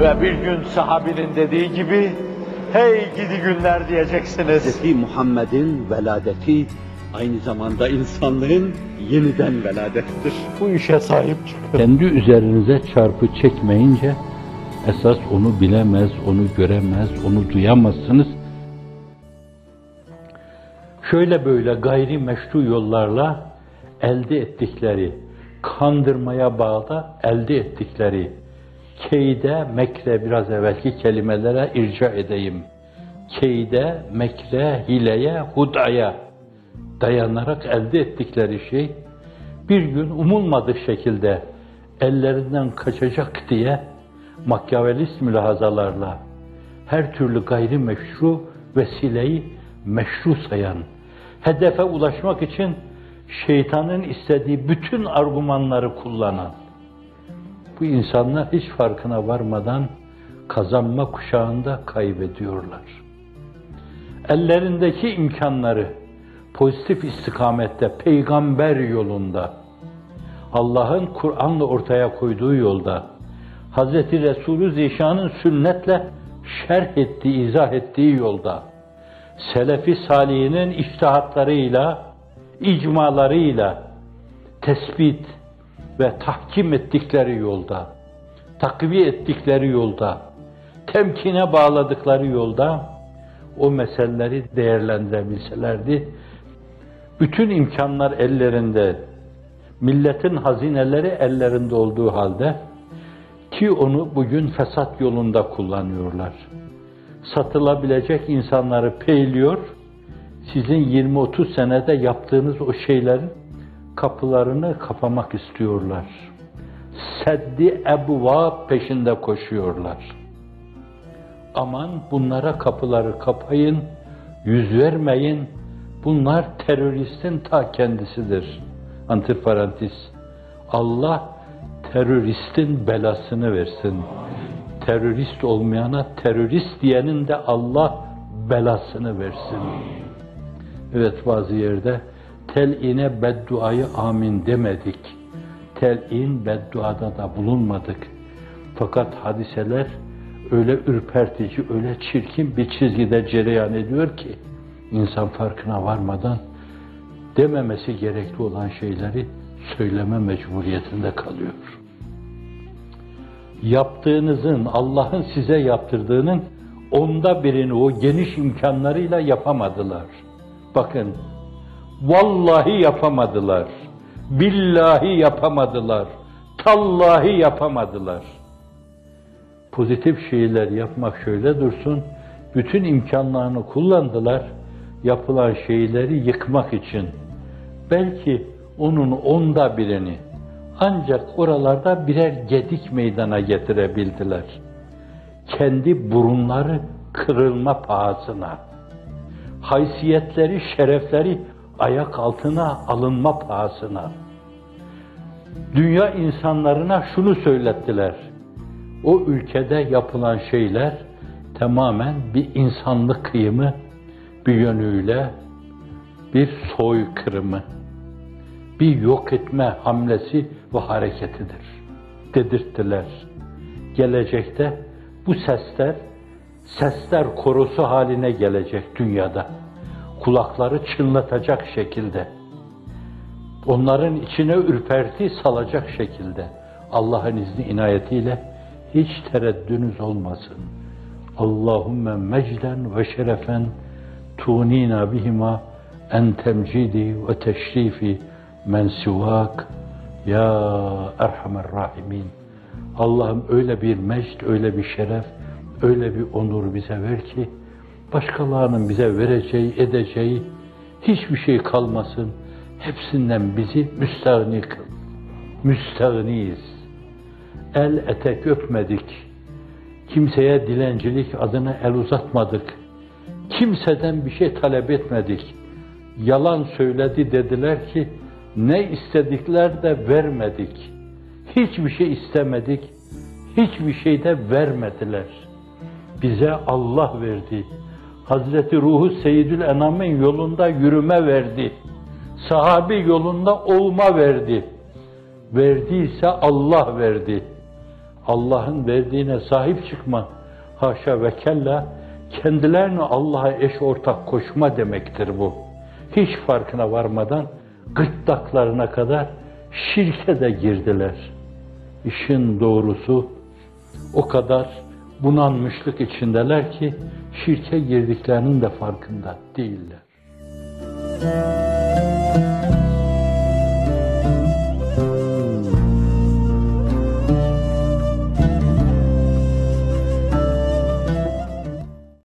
Ve bir gün sahabinin dediği gibi, hey gidi günler diyeceksiniz. Hz. Muhammed'in veladeti aynı zamanda insanlığın yeniden veladettir. Bu işe sahip çıkın. Kendi üzerinize çarpı çekmeyince esas onu bilemez, onu göremez, onu duyamazsınız. Şöyle böyle gayri meşru yollarla elde ettikleri, kandırmaya bağlı elde ettikleri keyde, mekre biraz evvelki kelimelere irca edeyim. Keyde, mekre, hileye, hudaya dayanarak elde ettikleri şey bir gün umulmadık şekilde ellerinden kaçacak diye makyavelist mülahazalarla her türlü gayri meşru vesileyi meşru sayan, hedefe ulaşmak için şeytanın istediği bütün argümanları kullanan, bu insanlar hiç farkına varmadan kazanma kuşağında kaybediyorlar. Ellerindeki imkanları pozitif istikamette, peygamber yolunda, Allah'ın Kur'an'la ortaya koyduğu yolda, Hz. Resulü Zişan'ın sünnetle şerh ettiği, izah ettiği yolda, Selefi Salihinin iştihatlarıyla, icmalarıyla tespit ve tahkim ettikleri yolda, takviye ettikleri yolda, temkine bağladıkları yolda o meseleleri değerlendirebilselerdi, bütün imkanlar ellerinde, milletin hazineleri ellerinde olduğu halde ki onu bugün fesat yolunda kullanıyorlar. Satılabilecek insanları peyliyor, sizin 20-30 senede yaptığınız o şeylerin kapılarını kapamak istiyorlar. Seddi ebuva peşinde koşuyorlar. Aman bunlara kapıları kapayın, yüz vermeyin. Bunlar teröristin ta kendisidir. Antiparantez. Allah teröristin belasını versin. Terörist olmayana terörist diyenin de Allah belasını versin. Evet bazı yerde tel'ine bedduayı amin demedik. Tel'in bedduada da bulunmadık. Fakat hadiseler öyle ürpertici, öyle çirkin bir çizgide cereyan ediyor ki insan farkına varmadan dememesi gerekli olan şeyleri söyleme mecburiyetinde kalıyor. Yaptığınızın, Allah'ın size yaptırdığının onda birini o geniş imkanlarıyla yapamadılar. Bakın, vallahi yapamadılar. Billahi yapamadılar. Tallahi yapamadılar. Pozitif şeyler yapmak şöyle dursun, bütün imkanlarını kullandılar, yapılan şeyleri yıkmak için. Belki onun onda birini, ancak oralarda birer gedik meydana getirebildiler. Kendi burunları kırılma pahasına, haysiyetleri, şerefleri ayak altına alınma pahasına. Dünya insanlarına şunu söylettiler. O ülkede yapılan şeyler tamamen bir insanlık kıyımı, bir yönüyle bir soykırımı, bir yok etme hamlesi ve hareketidir. Dedirttiler. Gelecekte bu sesler, sesler korosu haline gelecek dünyada. Kulakları çınlatacak şekilde. Onların içine ürperti salacak şekilde. Allah'ın izni inayetiyle hiç tereddünüz olmasın. Allahümme mecden ve şerefen tunina bihima en temcidi ve teşrifi men sivak ya erhamer rahimin. Allah'ım öyle bir mecd, öyle bir şeref, öyle bir onur bize ver ki başkalarının bize vereceği, edeceği hiçbir şey kalmasın. Hepsinden bizi müstahni kıl. Müstahniyiz. El etek öpmedik. Kimseye dilencilik adına el uzatmadık. Kimseden bir şey talep etmedik. Yalan söyledi dediler ki ne istedikler de vermedik. Hiçbir şey istemedik. Hiçbir şey de vermediler. Bize Allah verdi. Hazreti Ruhu Seyyidül Enam'ın yolunda yürüme verdi. Sahabi yolunda olma verdi. Verdiyse Allah verdi. Allah'ın verdiğine sahip çıkma, haşa ve kella, kendilerini Allah'a eş ortak koşma demektir bu. Hiç farkına varmadan gırtlaklarına kadar şirke de girdiler. İşin doğrusu o kadar bunanmışlık içindeler ki şirke girdiklerinin de farkında değiller.